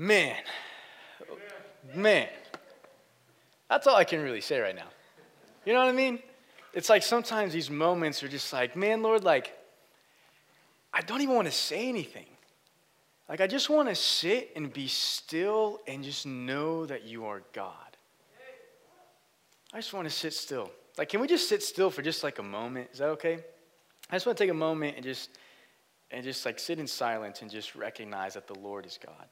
Man, man, that's all I can really say right now. You know what I mean? It's like sometimes these moments are just like, man, Lord, like, I don't even want to say anything. Like, I just want to sit and be still and just know that you are God. I just want to sit still. Like, can we just sit still for just like a moment? Is that okay? I just want to take a moment and just and just like sit in silence and just recognize that the Lord is God.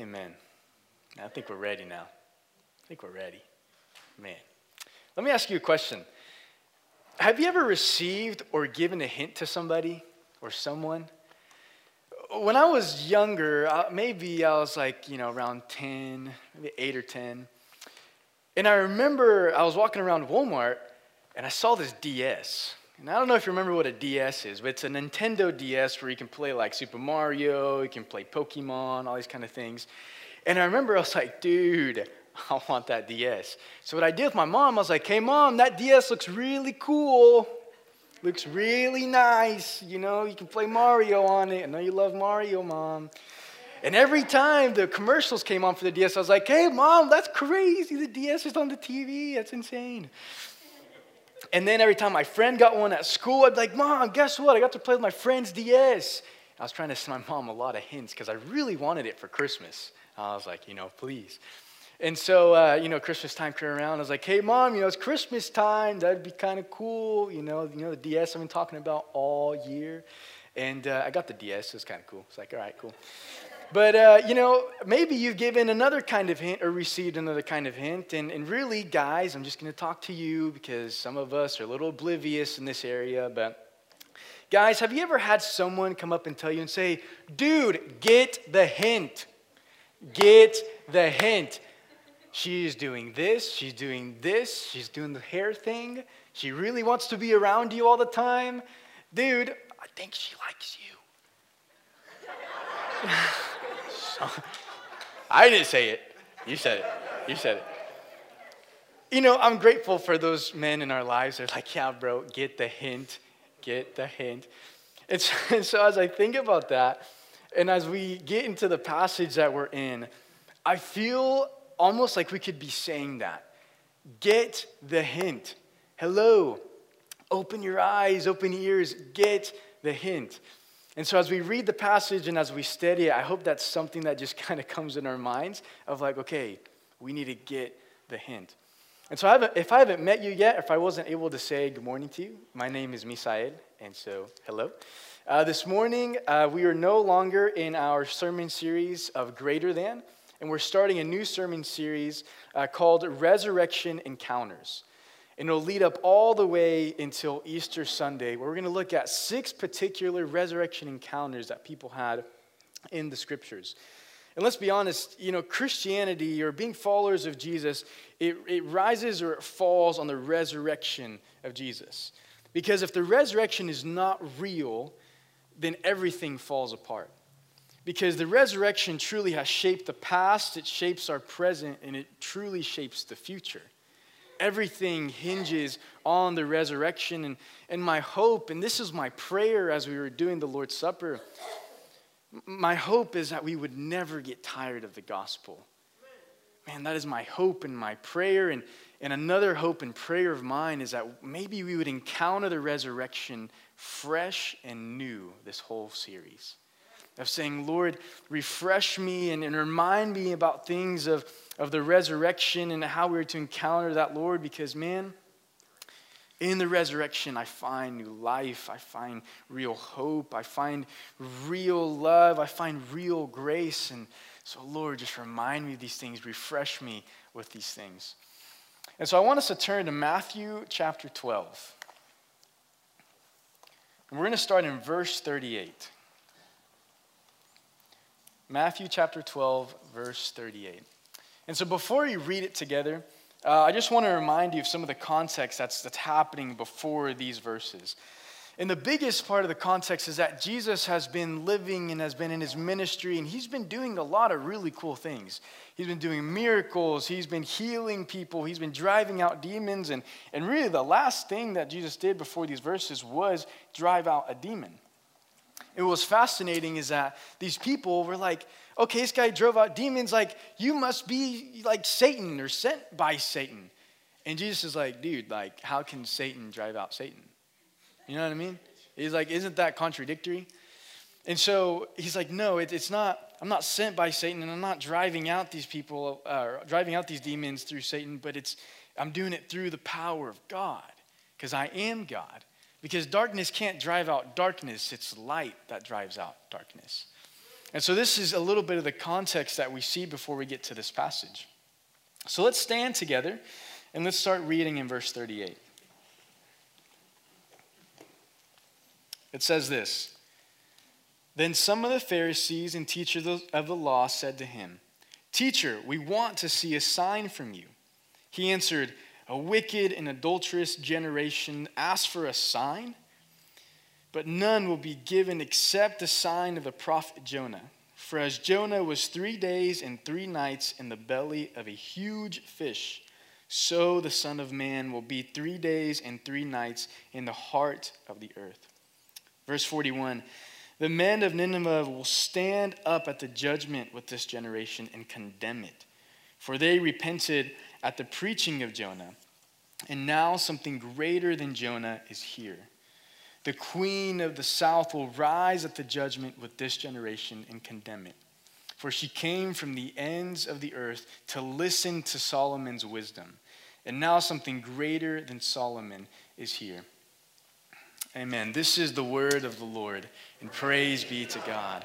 Amen. I think we're ready now. I think we're ready. Man. Let me ask you a question. Have you ever received or given a hint to somebody or someone? When I was younger, uh, maybe I was like, you know, around 10, maybe 8 or 10. And I remember I was walking around Walmart and I saw this DS. And I don't know if you remember what a DS is, but it's a Nintendo DS where you can play like Super Mario, you can play Pokemon, all these kind of things. And I remember I was like, dude, I want that DS. So what I did with my mom, I was like, hey mom, that DS looks really cool. Looks really nice. You know, you can play Mario on it. I know you love Mario, mom. And every time the commercials came on for the DS, I was like, hey mom, that's crazy. The DS is on the TV. That's insane. And then every time my friend got one at school, I'd be like, Mom, guess what? I got to play with my friend's DS. I was trying to send my mom a lot of hints because I really wanted it for Christmas. I was like, you know, please. And so, uh, you know, Christmas time came around. I was like, hey, mom, you know, it's Christmas time. That'd be kind of cool. You know, you know, the DS I've been talking about all year. And uh, I got the DS. It was kind of cool. It's like, all right, cool. But, uh, you know, maybe you've given another kind of hint or received another kind of hint. And, and really, guys, I'm just going to talk to you because some of us are a little oblivious in this area. But, guys, have you ever had someone come up and tell you and say, dude, get the hint? Get the hint. She's doing this, she's doing this, she's doing the hair thing. She really wants to be around you all the time. Dude, I think she likes you. I didn't say it. You said it. You said it. You know, I'm grateful for those men in our lives. They're like, yeah, bro, get the hint. Get the hint. And so, and so as I think about that, and as we get into the passage that we're in, I feel almost like we could be saying that. Get the hint. Hello, open your eyes, open ears, get the hint. And so, as we read the passage and as we study it, I hope that's something that just kind of comes in our minds of like, okay, we need to get the hint. And so, I if I haven't met you yet, if I wasn't able to say good morning to you, my name is Misael, and so hello. Uh, this morning, uh, we are no longer in our sermon series of Greater Than and we're starting a new sermon series uh, called Resurrection Encounters. And it'll lead up all the way until Easter Sunday, where we're going to look at six particular resurrection encounters that people had in the scriptures. And let's be honest, you know, Christianity or being followers of Jesus, it, it rises or it falls on the resurrection of Jesus. Because if the resurrection is not real, then everything falls apart. Because the resurrection truly has shaped the past, it shapes our present, and it truly shapes the future. Everything hinges on the resurrection. And, and my hope, and this is my prayer as we were doing the Lord's Supper, my hope is that we would never get tired of the gospel. Man, that is my hope and my prayer. And, and another hope and prayer of mine is that maybe we would encounter the resurrection fresh and new this whole series of saying, Lord, refresh me and, and remind me about things of, of the resurrection and how we're to encounter that, Lord, because, man, in the resurrection, I find new life. I find real hope. I find real love. I find real grace. And so, Lord, just remind me of these things. Refresh me with these things. And so, I want us to turn to Matthew chapter 12. And we're going to start in verse 38. Matthew chapter 12, verse 38. And so before you read it together, uh, I just want to remind you of some of the context that's, that's happening before these verses. And the biggest part of the context is that Jesus has been living and has been in his ministry, and he's been doing a lot of really cool things. He's been doing miracles, he's been healing people, he's been driving out demons. And, and really, the last thing that Jesus did before these verses was drive out a demon. And what was fascinating is that these people were like, okay, this guy drove out demons, like, you must be like Satan or sent by Satan. And Jesus is like, dude, like, how can Satan drive out Satan? You know what I mean? He's like, isn't that contradictory? And so he's like, no, it, it's not. I'm not sent by Satan, and I'm not driving out these people, uh, driving out these demons through Satan, but it's I'm doing it through the power of God, because I am God. Because darkness can't drive out darkness; it's light that drives out darkness. And so this is a little bit of the context that we see before we get to this passage. So let's stand together and let's start reading in verse 38. It says this Then some of the Pharisees and teachers of the law said to him, Teacher, we want to see a sign from you. He answered, A wicked and adulterous generation asks for a sign, but none will be given except the sign of the prophet Jonah. For as Jonah was three days and three nights in the belly of a huge fish, so the Son of Man will be three days and three nights in the heart of the earth. Verse 41 The men of Nineveh will stand up at the judgment with this generation and condemn it. For they repented at the preaching of Jonah, and now something greater than Jonah is here. The queen of the south will rise at the judgment with this generation and condemn it. For she came from the ends of the earth to listen to Solomon's wisdom. And now something greater than Solomon is here. Amen. This is the word of the Lord, and praise be to God.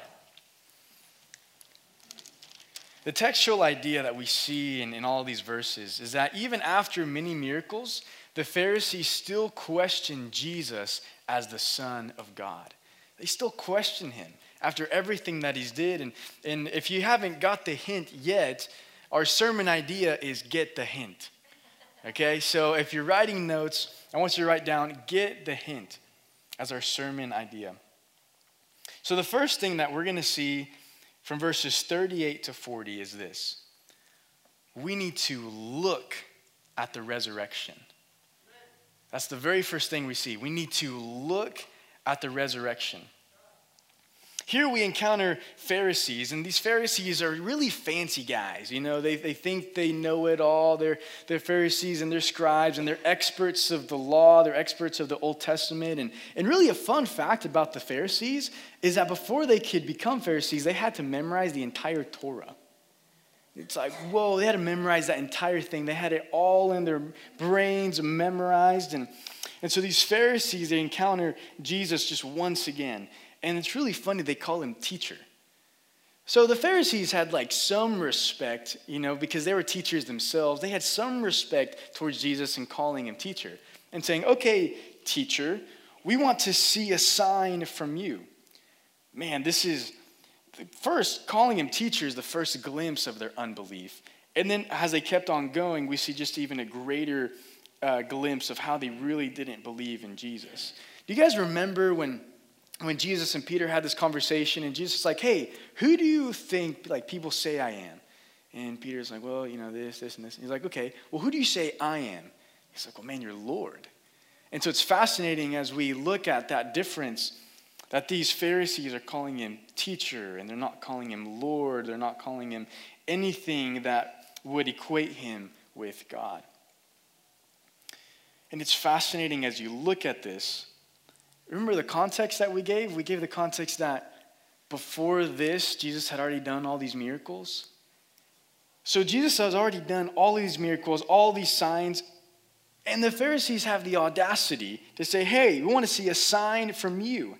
The textual idea that we see in, in all these verses is that even after many miracles, the Pharisees still question Jesus as the Son of God. They still question him after everything that he's did. And, and if you haven't got the hint yet, our sermon idea is get the hint. Okay, so if you're writing notes, I want you to write down get the hint as our sermon idea. So, the first thing that we're going to see from verses 38 to 40 is this we need to look at the resurrection. That's the very first thing we see. We need to look at the resurrection. Here we encounter Pharisees, and these Pharisees are really fancy guys. You know, they, they think they know it all. They're, they're Pharisees and they're scribes, and they're experts of the law, they're experts of the Old Testament. And, and really, a fun fact about the Pharisees is that before they could become Pharisees, they had to memorize the entire Torah. It's like, whoa, they had to memorize that entire thing. They had it all in their brains memorized. And, and so these Pharisees, they encounter Jesus just once again. And it's really funny, they call him teacher. So the Pharisees had like some respect, you know, because they were teachers themselves. They had some respect towards Jesus and calling him teacher and saying, okay, teacher, we want to see a sign from you. Man, this is first calling him teacher is the first glimpse of their unbelief. And then as they kept on going, we see just even a greater uh, glimpse of how they really didn't believe in Jesus. Do you guys remember when? when Jesus and Peter had this conversation, and Jesus is like, hey, who do you think like people say I am? And Peter's like, well, you know, this, this, and this. And he's like, okay, well, who do you say I am? He's like, well, man, you're Lord. And so it's fascinating as we look at that difference that these Pharisees are calling him teacher, and they're not calling him Lord. They're not calling him anything that would equate him with God. And it's fascinating as you look at this Remember the context that we gave? We gave the context that before this, Jesus had already done all these miracles. So Jesus has already done all these miracles, all these signs, and the Pharisees have the audacity to say, hey, we want to see a sign from you.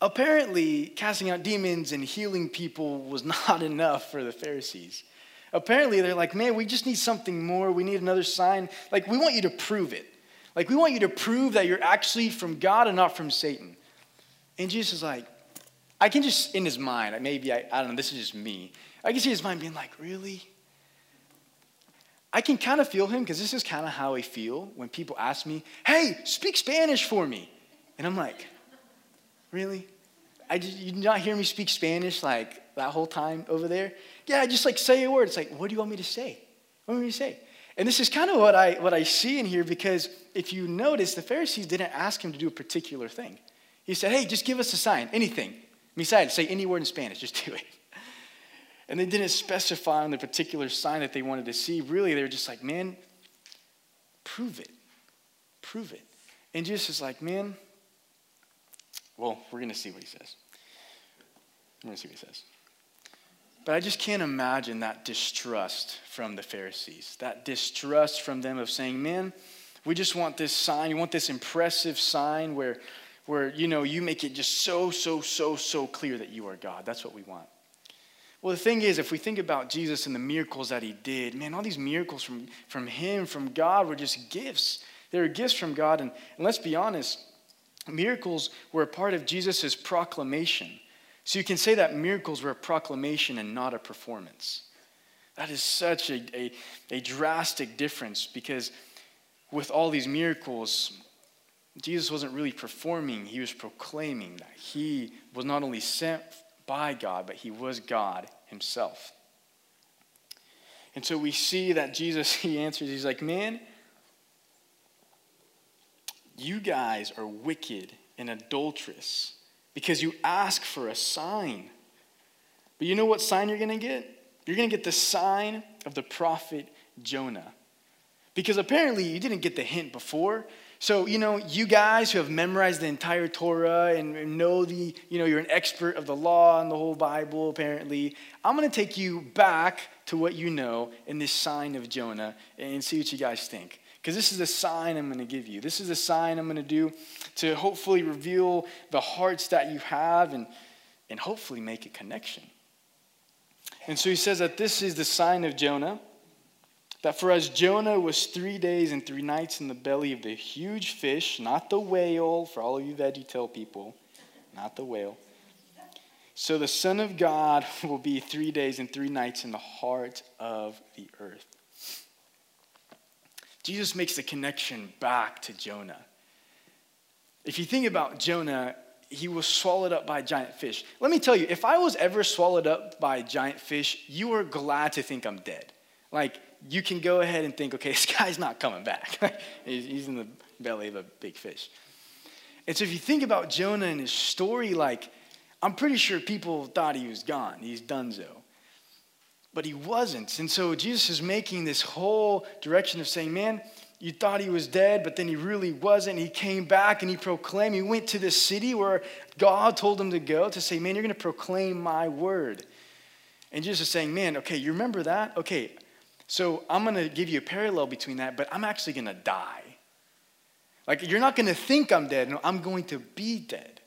Apparently, casting out demons and healing people was not enough for the Pharisees. Apparently, they're like, man, we just need something more. We need another sign. Like, we want you to prove it. Like, we want you to prove that you're actually from God and not from Satan. And Jesus is like, I can just, in his mind, maybe, I, I don't know, this is just me. I can see his mind being like, really? I can kind of feel him because this is kind of how I feel when people ask me, hey, speak Spanish for me. And I'm like, really? I just, you did not hear me speak Spanish like that whole time over there? Yeah, just like say a word. It's like, what do you want me to say? What do you want me to say? And this is kind of what I, what I see in here because if you notice, the Pharisees didn't ask him to do a particular thing. He said, hey, just give us a sign, anything. Besides, say any word in Spanish, just do it. And they didn't specify on the particular sign that they wanted to see. Really, they were just like, man, prove it. Prove it. And Jesus is like, man, well, we're going to see what he says. We're going to see what he says. But I just can't imagine that distrust from the Pharisees, that distrust from them of saying, man, we just want this sign, we want this impressive sign where, where you know, you make it just so, so, so, so clear that you are God. That's what we want. Well, the thing is, if we think about Jesus and the miracles that he did, man, all these miracles from, from him, from God, were just gifts. They were gifts from God. And, and let's be honest, miracles were a part of Jesus' proclamation. So you can say that miracles were a proclamation and not a performance. That is such a, a, a drastic difference because with all these miracles, Jesus wasn't really performing, he was proclaiming that he was not only sent by God, but he was God himself. And so we see that Jesus, he answers, he's like, man, you guys are wicked and adulterous because you ask for a sign. But you know what sign you're going to get? You're going to get the sign of the prophet Jonah. Because apparently you didn't get the hint before. So, you know, you guys who have memorized the entire Torah and know the, you know, you're an expert of the law and the whole Bible, apparently, I'm going to take you back to what you know in this sign of Jonah and see what you guys think. Because this is a sign I'm going to give you. This is a sign I'm going to do to hopefully reveal the hearts that you have and, and hopefully make a connection. And so he says that this is the sign of Jonah. That for as Jonah was three days and three nights in the belly of the huge fish, not the whale, for all of you VeggieTale people, not the whale. So the Son of God will be three days and three nights in the heart of the earth. Jesus makes the connection back to Jonah. If you think about Jonah, he was swallowed up by a giant fish. Let me tell you, if I was ever swallowed up by a giant fish, you are glad to think I'm dead. Like, you can go ahead and think, okay, this guy's not coming back. he's in the belly of a big fish. And so if you think about Jonah and his story, like, I'm pretty sure people thought he was gone. He's donezo. But he wasn't. And so Jesus is making this whole direction of saying, man, you thought he was dead, but then he really wasn't. He came back and he proclaimed. He went to the city where God told him to go to say, man, you're going to proclaim my word. And Jesus is saying, man, okay, you remember that? Okay, so I'm going to give you a parallel between that, but I'm actually going to die. Like, you're not going to think I'm dead. No, I'm going to be dead.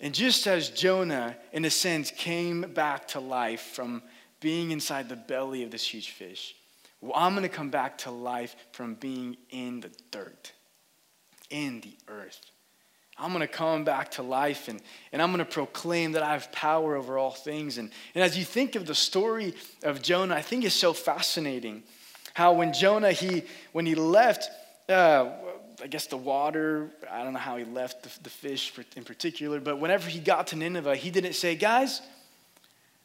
And just as Jonah, in a sense, came back to life from being inside the belly of this huge fish, well, I'm going to come back to life from being in the dirt, in the earth. I'm going to come back to life and, and I'm going to proclaim that I have power over all things. And, and as you think of the story of Jonah, I think it's so fascinating how when Jonah, he, when he left, uh, I guess the water, I don't know how he left the, the fish in particular, but whenever he got to Nineveh, he didn't say, guys,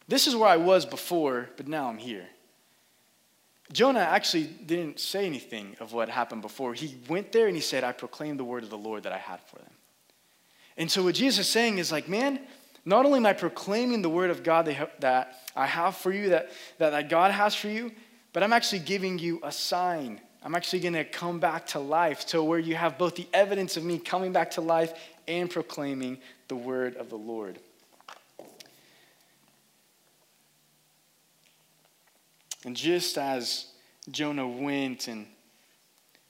this is where I was before, but now I'm here. Jonah actually didn't say anything of what happened before. He went there and he said, I proclaimed the word of the Lord that I had for them. And so what Jesus is saying is like, man, not only am I proclaiming the word of God that I have for you, that, that God has for you, but I'm actually giving you a sign. I'm actually going to come back to life to where you have both the evidence of me coming back to life and proclaiming the word of the Lord. And just as Jonah went and,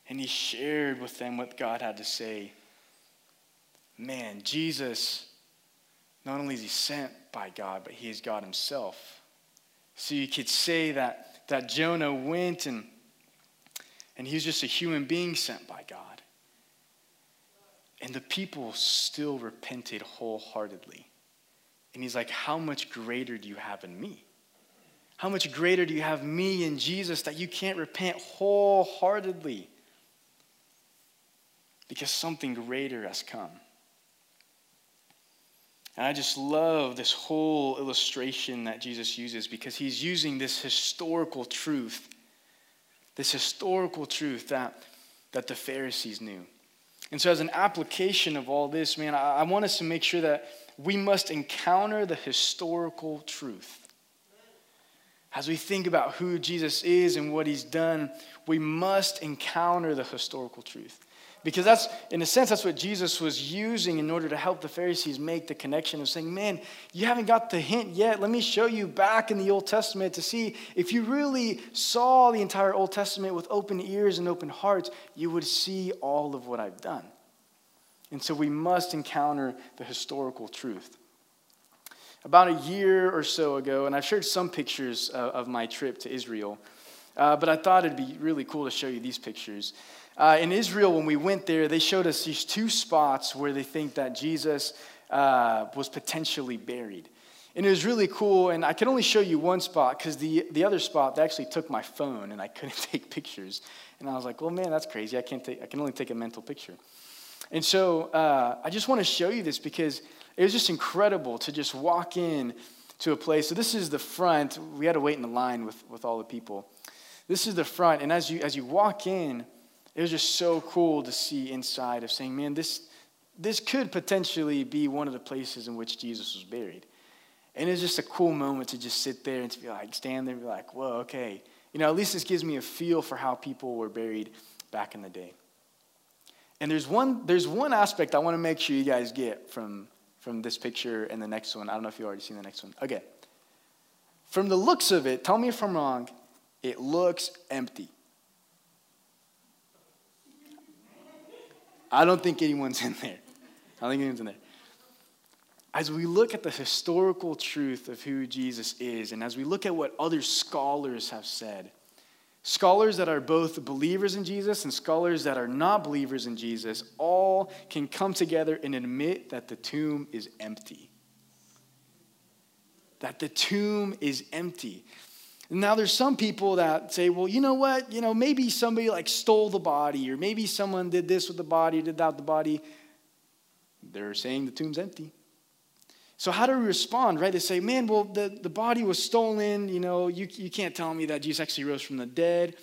and he shared with them what God had to say, man, Jesus, not only is he sent by God, but he is God himself. So you could say that, that Jonah went and, and he was just a human being sent by God. And the people still repented wholeheartedly. And he's like, How much greater do you have in me? How much greater do you have me in Jesus that you can't repent wholeheartedly? because something greater has come. And I just love this whole illustration that Jesus uses because he's using this historical truth, this historical truth that, that the Pharisees knew. And so, as an application of all this, man, I, I want us to make sure that we must encounter the historical truth. As we think about who Jesus is and what he's done, we must encounter the historical truth. Because that's, in a sense, that's what Jesus was using in order to help the Pharisees make the connection of saying, man, you haven't got the hint yet. Let me show you back in the Old Testament to see if you really saw the entire Old Testament with open ears and open hearts, you would see all of what I've done. And so we must encounter the historical truth. About a year or so ago, and I've shared some pictures of my trip to Israel, uh, but I thought it'd be really cool to show you these pictures. Uh, in Israel, when we went there, they showed us these two spots where they think that Jesus uh, was potentially buried. And it was really cool, and I could only show you one spot because the, the other spot, they actually took my phone and I couldn't take pictures. And I was like, well, man, that's crazy. I, can't take, I can only take a mental picture. And so uh, I just want to show you this because it was just incredible to just walk in to a place. So this is the front. We had to wait in the line with, with all the people. This is the front, and as you, as you walk in, it was just so cool to see inside of saying, man, this, this could potentially be one of the places in which Jesus was buried. And it's just a cool moment to just sit there and to be like, stand there and be like, whoa, okay. You know, at least this gives me a feel for how people were buried back in the day. And there's one, there's one aspect I want to make sure you guys get from, from this picture and the next one. I don't know if you've already seen the next one. Okay. From the looks of it, tell me if I'm wrong, it looks empty. I don't think anyone's in there. I don't think anyone's in there. As we look at the historical truth of who Jesus is, and as we look at what other scholars have said, scholars that are both believers in Jesus and scholars that are not believers in Jesus, all can come together and admit that the tomb is empty. That the tomb is empty. Now there's some people that say, well, you know what? You know, maybe somebody like stole the body, or maybe someone did this with the body, did that with the body. They're saying the tomb's empty. So how do we respond, right? They say, man, well, the, the body was stolen. You know, you, you can't tell me that Jesus actually rose from the dead.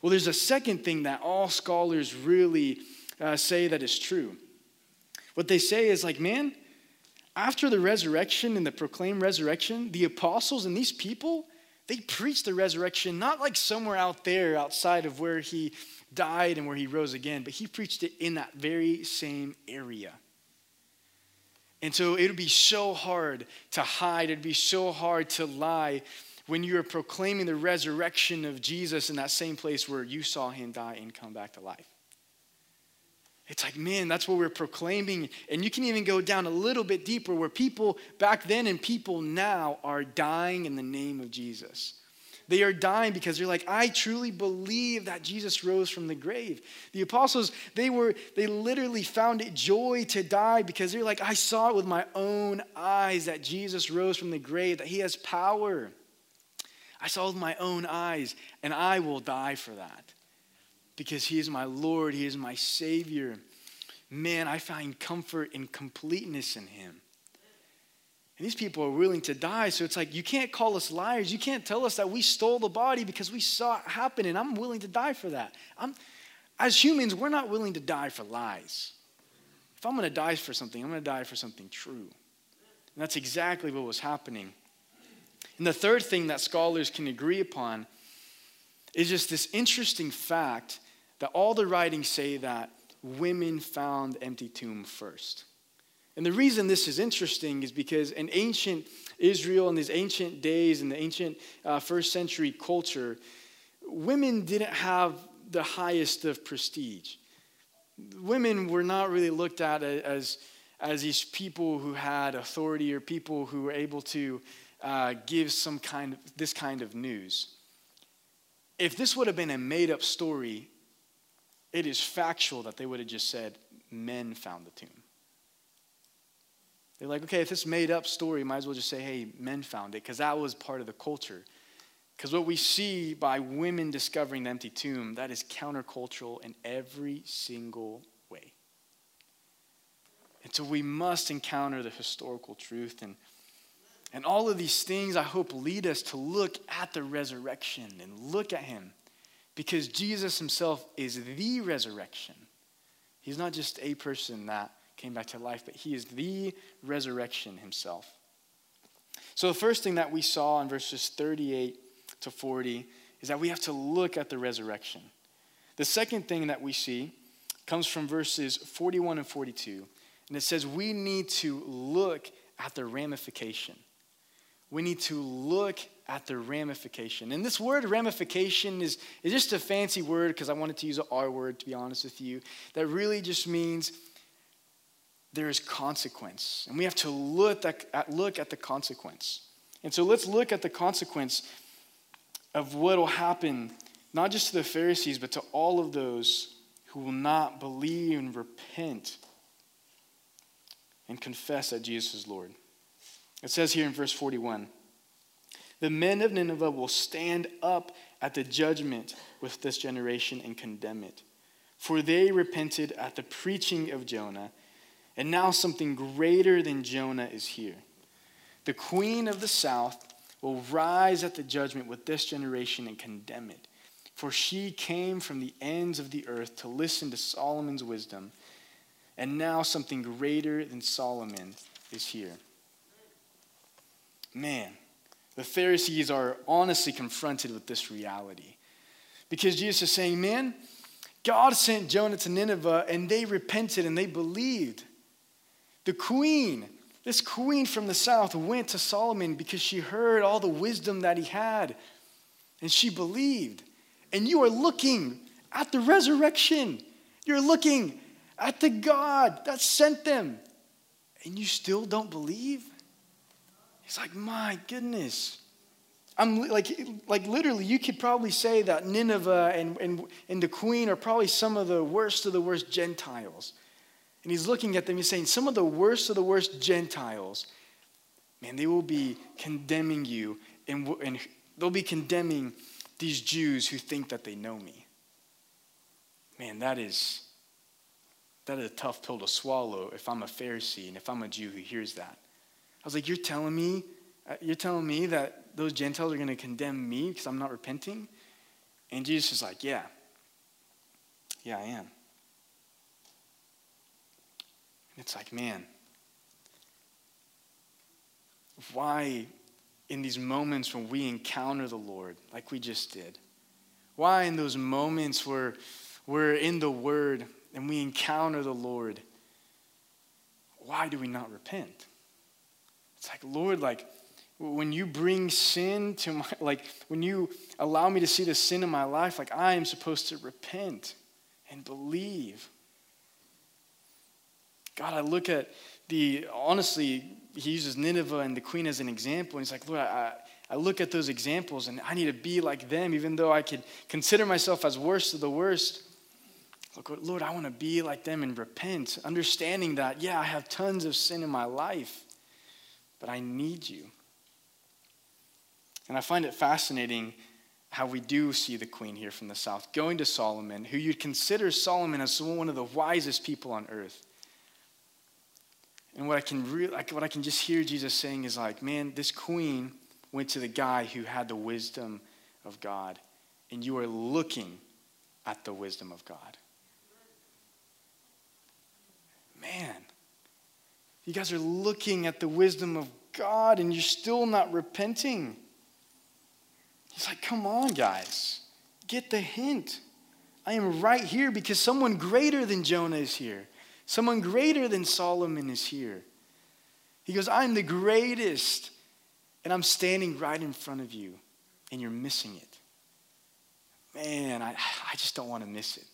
Well, there's a second thing that all scholars really uh, say that is true. What they say is like, man, after the resurrection and the proclaimed resurrection, the apostles and these people, they preached the resurrection not like somewhere out there outside of where he died and where he rose again, but he preached it in that very same area. And so it would be so hard to hide, it'd be so hard to lie when you are proclaiming the resurrection of Jesus in that same place where you saw him die and come back to life. It's like, man, that's what we're proclaiming. And you can even go down a little bit deeper where people back then and people now are dying in the name of Jesus. They are dying because they're like, I truly believe that Jesus rose from the grave. The apostles, they were, they literally found it joy to die because they're like, I saw it with my own eyes that Jesus rose from the grave, that he has power. I saw it with my own eyes, and I will die for that because He is my Lord, He is my Savior. Man, I find comfort and completeness in Him. And these people are willing to die. So it's like, you can't call us liars. You can't tell us that we stole the body because we saw it happen, and I'm willing to die for that. I'm, as humans, we're not willing to die for lies. If I'm going to die for something, I'm going to die for something true. And that's exactly what was happening. And the third thing that scholars can agree upon is just this interesting fact that all the writings say that women found empty tomb first. And the reason this is interesting is because in ancient Israel, in these ancient days, in the ancient uh, first century culture, women didn't have the highest of prestige. Women were not really looked at as, as these people who had authority or people who were able to uh, give some kind of this kind of news. If this would have been a made up story, it is factual that they would have just said, men found the tomb. They're like, okay, if this made up story, might as well just say, hey, men found it, because that was part of the culture. Because what we see by women discovering the empty tomb, that is countercultural in every single way. And so we must encounter the historical truth. And, and all of these things, I hope, lead us to look at the resurrection and look at him. Because Jesus himself is the resurrection. He's not just a person that came back to life, but he is the resurrection himself. So, the first thing that we saw in verses 38 to 40 is that we have to look at the resurrection. The second thing that we see comes from verses 41 and 42. And it says we need to look at the ramification. We need to look at the ramification. And this word ramification is, is just a fancy word because I wanted to use an R word, to be honest with you, that really just means there is consequence. And we have to look at, look at the consequence. And so let's look at the consequence of what will happen, not just to the Pharisees, but to all of those who will not believe and repent and confess that Jesus is Lord. It says here in verse 41 The men of Nineveh will stand up at the judgment with this generation and condemn it. For they repented at the preaching of Jonah, and now something greater than Jonah is here. The queen of the south will rise at the judgment with this generation and condemn it. For she came from the ends of the earth to listen to Solomon's wisdom and now something greater than Solomon is here. Man, the Pharisees are honestly confronted with this reality. Because Jesus is saying, man, God sent Jonah to Nineveh and they repented and they believed. The queen, this queen from the south, went to Solomon because she heard all the wisdom that he had and she believed. And you are looking at the resurrection. You're looking at the God that sent them, and you still don't believe? He's like, my goodness. I'm like, like literally, you could probably say that Nineveh and, and, and the queen are probably some of the worst of the worst Gentiles. And he's looking at them, he's saying, some of the worst of the worst Gentiles, man, they will be condemning you, and, and they'll be condemning these Jews who think that they know me. Man, that is that is a tough pill to swallow if I'm a Pharisee and if I'm a Jew who hears that. I was like, You're telling me, uh, you're telling me that those Gentiles are going to condemn me because I'm not repenting? And Jesus is like, Yeah. Yeah, I am. And it's like, man, why in these moments when we encounter the Lord, like we just did, why in those moments where we're in the Word and we encounter the Lord, why do we not repent? It's like, Lord, like, when you bring sin to my, like, when you allow me to see the sin in my life, like, I am supposed to repent and believe. God, I look at the, honestly, he uses Nineveh and the queen as an example, and he's like, Lord, I, I look at those examples and I need to be like them, even though I could consider myself as worst of the worst. Look, Lord, I want to be like them and repent, understanding that, yeah, I have tons of sin in my life, but I need you. And I find it fascinating how we do see the queen here from the south going to Solomon, who you'd consider Solomon as one of the wisest people on earth. And what I can re- like, what I can just hear Jesus saying is like, man, this queen went to the guy who had the wisdom of God, and you are looking at the wisdom of God. man, you guys are looking at the wisdom of God and you're still not repenting. He's like, come on, guys, get the hint. I am right here because someone greater than Jonah is here. Someone greater than Solomon is here. He goes, I'm the greatest, and I'm standing right in front of you, and you're missing it. Man, I, I just don't want to miss it.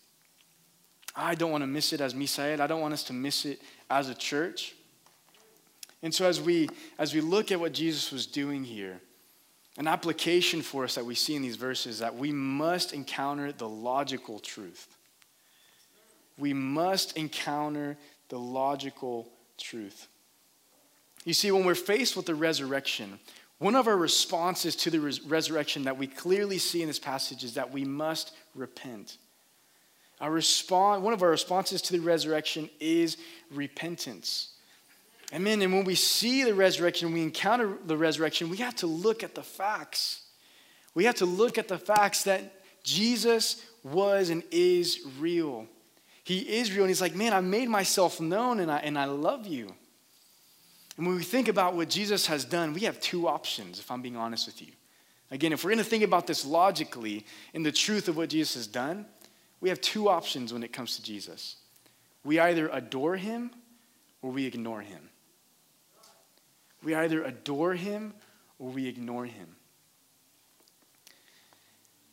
I don't want to miss it as Misael. I don't want us to miss it as a church. And so as we as we look at what Jesus was doing here, an application for us that we see in these verses that we must encounter the logical truth. We must encounter the logical truth. You see, when we're faced with the resurrection, one of our responses to the res- resurrection that we clearly see in this passage is that we must repent. Our response, one of our responses to the resurrection is repentance. Amen. And when we see the resurrection, we encounter the resurrection, we have to look at the facts. We have to look at the facts that Jesus was and is real. He is real, and he's like, man, I made myself known and I, and I love you. And when we think about what Jesus has done, we have two options, if I'm being honest with you. Again, if we're going to think about this logically in the truth of what Jesus has done, we have two options when it comes to Jesus. We either adore him or we ignore him. We either adore him or we ignore him.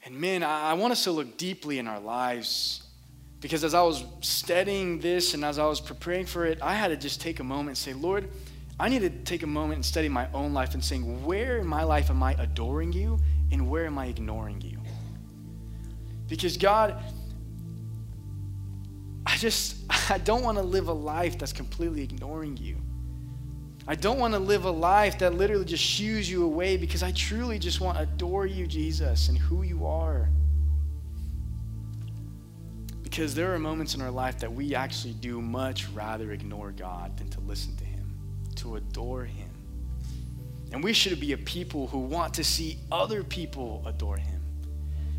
And man, I want us to look deeply in our lives because as I was studying this and as I was preparing for it, I had to just take a moment and say, Lord, I need to take a moment and study my own life and saying, where in my life am I adoring you and where am I ignoring you? Because God, I just, I don't want to live a life that's completely ignoring you. I don't want to live a life that literally just shoos you away because I truly just want to adore you, Jesus, and who you are. Because there are moments in our life that we actually do much rather ignore God than to listen to Him, to adore Him. And we should be a people who want to see other people adore Him.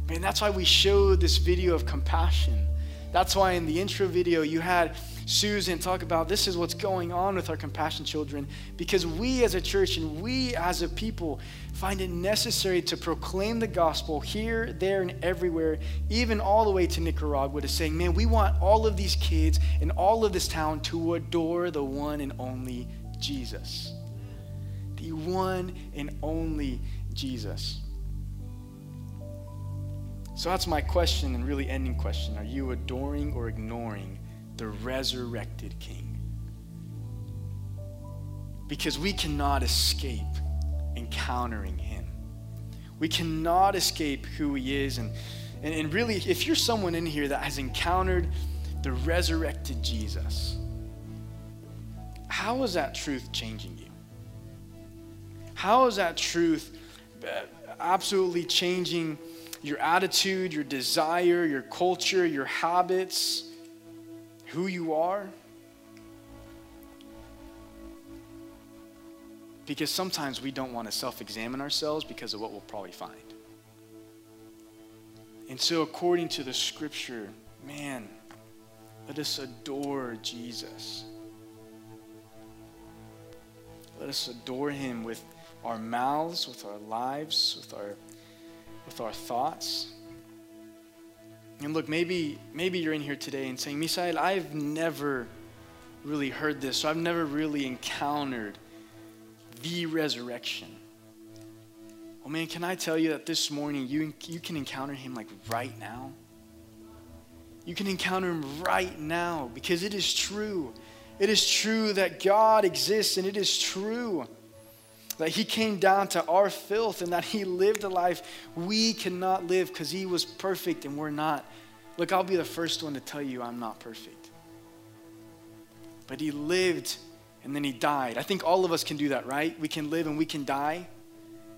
Man, that's why we showed this video of compassion. That's why in the intro video you had Susan talk about this is what's going on with our compassion children because we as a church and we as a people find it necessary to proclaim the gospel here, there, and everywhere, even all the way to Nicaragua, to saying, man, we want all of these kids in all of this town to adore the one and only Jesus. The one and only Jesus. So that's my question and really ending question. Are you adoring or ignoring the resurrected King. Because we cannot escape encountering him. We cannot escape who he is. And, and, and really, if you're someone in here that has encountered the resurrected Jesus, how is that truth changing you? How is that truth uh, absolutely changing your attitude, your desire, your culture, your habits? Who you are? Because sometimes we don't want to self examine ourselves because of what we'll probably find. And so, according to the scripture, man, let us adore Jesus. Let us adore him with our mouths, with our lives, with our, with our thoughts. And look, maybe, maybe you're in here today and saying, Misael, I've never really heard this, so I've never really encountered the resurrection. Well, man, can I tell you that this morning you, you can encounter him like right now? You can encounter him right now because it is true. It is true that God exists, and it is true that he came down to our filth and that he lived a life we cannot live because he was perfect and we're not. Look, I'll be the first one to tell you I'm not perfect. But he lived and then he died. I think all of us can do that, right? We can live and we can die.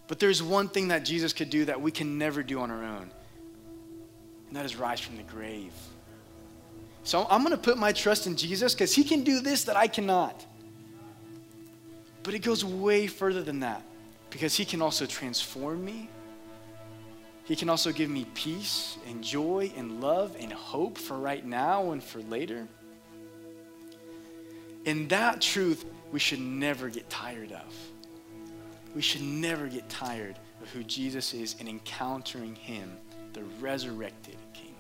But there's one thing that Jesus could do that we can never do on our own, and that is rise from the grave. So I'm going to put my trust in Jesus because he can do this that I cannot. But it goes way further than that because He can also transform me. He can also give me peace and joy and love and hope for right now and for later. And that truth we should never get tired of. We should never get tired of who Jesus is and encountering Him, the resurrected King.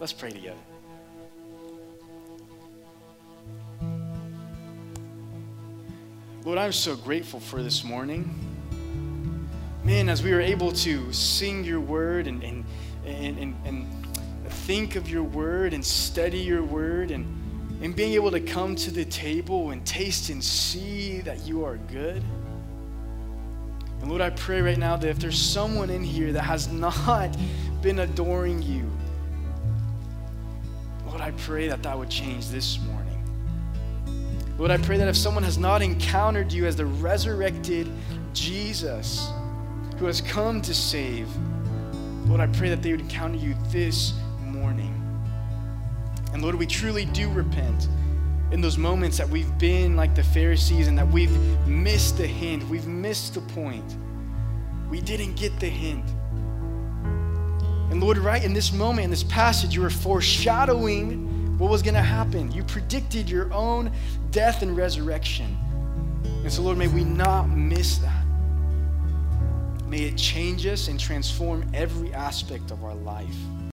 Let's pray together. Lord, I'm so grateful for this morning. Man, as we were able to sing your word and, and, and, and, and think of your word and study your word and, and being able to come to the table and taste and see that you are good. And Lord, I pray right now that if there's someone in here that has not been adoring you, Lord, I pray that that would change this morning. Lord, I pray that if someone has not encountered you as the resurrected Jesus who has come to save, Lord, I pray that they would encounter you this morning. And Lord, we truly do repent in those moments that we've been like the Pharisees and that we've missed the hint, we've missed the point. We didn't get the hint. And Lord, right in this moment, in this passage, you were foreshadowing what was going to happen. You predicted your own death and resurrection. And so, Lord, may we not miss that. May it change us and transform every aspect of our life.